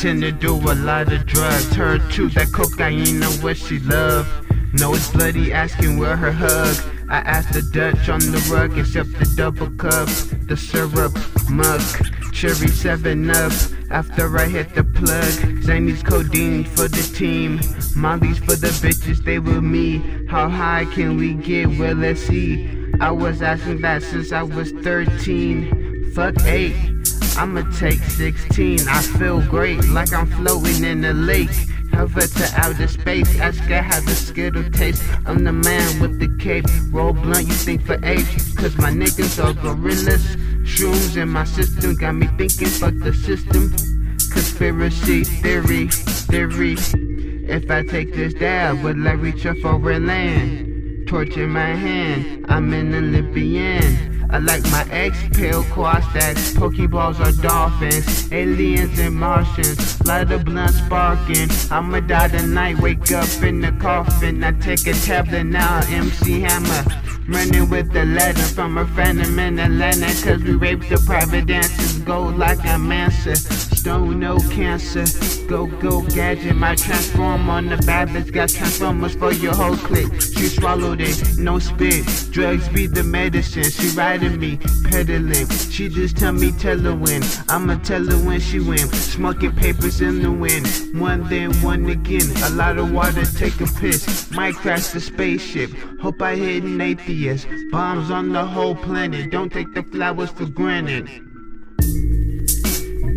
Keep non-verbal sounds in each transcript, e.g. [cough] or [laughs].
tend to do a lot of drugs. Her too, that cocaine know what she love. No, it's bloody asking where her hug. I asked the Dutch on the rug, except the double cup, the syrup, muck, cherry 7 up. After I hit the plug, Xanny's codeine for the team, Molly's for the bitches, they with me. How high can we get? Well, let's see. I was asking that since I was 13. Fuck 8, I'ma take 16. I feel great, like I'm floating in a lake. Hover to outer space, ask her how the skittle tastes. I'm the man with the cape, roll blunt, you think for apes. Cause my niggas are gorillas. Shrooms in my system got me thinking, fuck the system. Conspiracy theory, theory. If I take this dab, will I reach a foreign land? Torch in my hand, I'm an Olympian. I like my ex pale quad stacks. Pokeballs are dolphins, aliens and Martians. Light a blunt sparking. I'ma die tonight, wake up in the coffin. I take a tablet now, MC Hammer. Running with the letter from a phantom in Atlanta. Cause we raped the private dancers. Go like a Mansa. Stone, no cancer. Go, go, gadget. My transform on the Babbage. Got transformers for your whole clique. She swallowed it, no spit. Drugs be the medicine. She riding me, pedaling. She just tell me, tell her when. I'ma tell her when she win. Smoking papers in the wind. One then, one again. A lot of water, take a piss. Might crash the spaceship. Hope I hit an atheist. Bombs on the whole planet. Don't take the flowers for granted.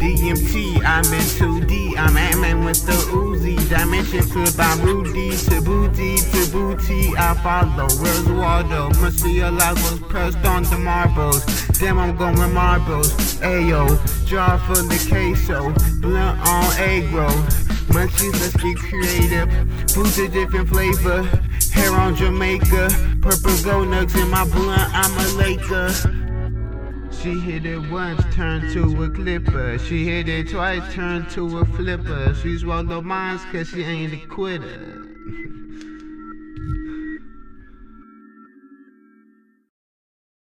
DMT, I'm in 2D. I'm aiming with the Uzi. Dimension to by Rudy to booty. I follow. Where's Waldo? was pressed on the marbles. Damn, I'm going marbles. Ayo, jar for the queso. Blunt on agro. Munchies, let's get creative. Food's a different flavor. Hair on Jamaica. Purple gold nugs in my blunt. I'm a Laker. She hit it once, turned to a clipper. She hit it twice, turned to a flipper. She swallowed mines cause she ain't a quitter. [laughs]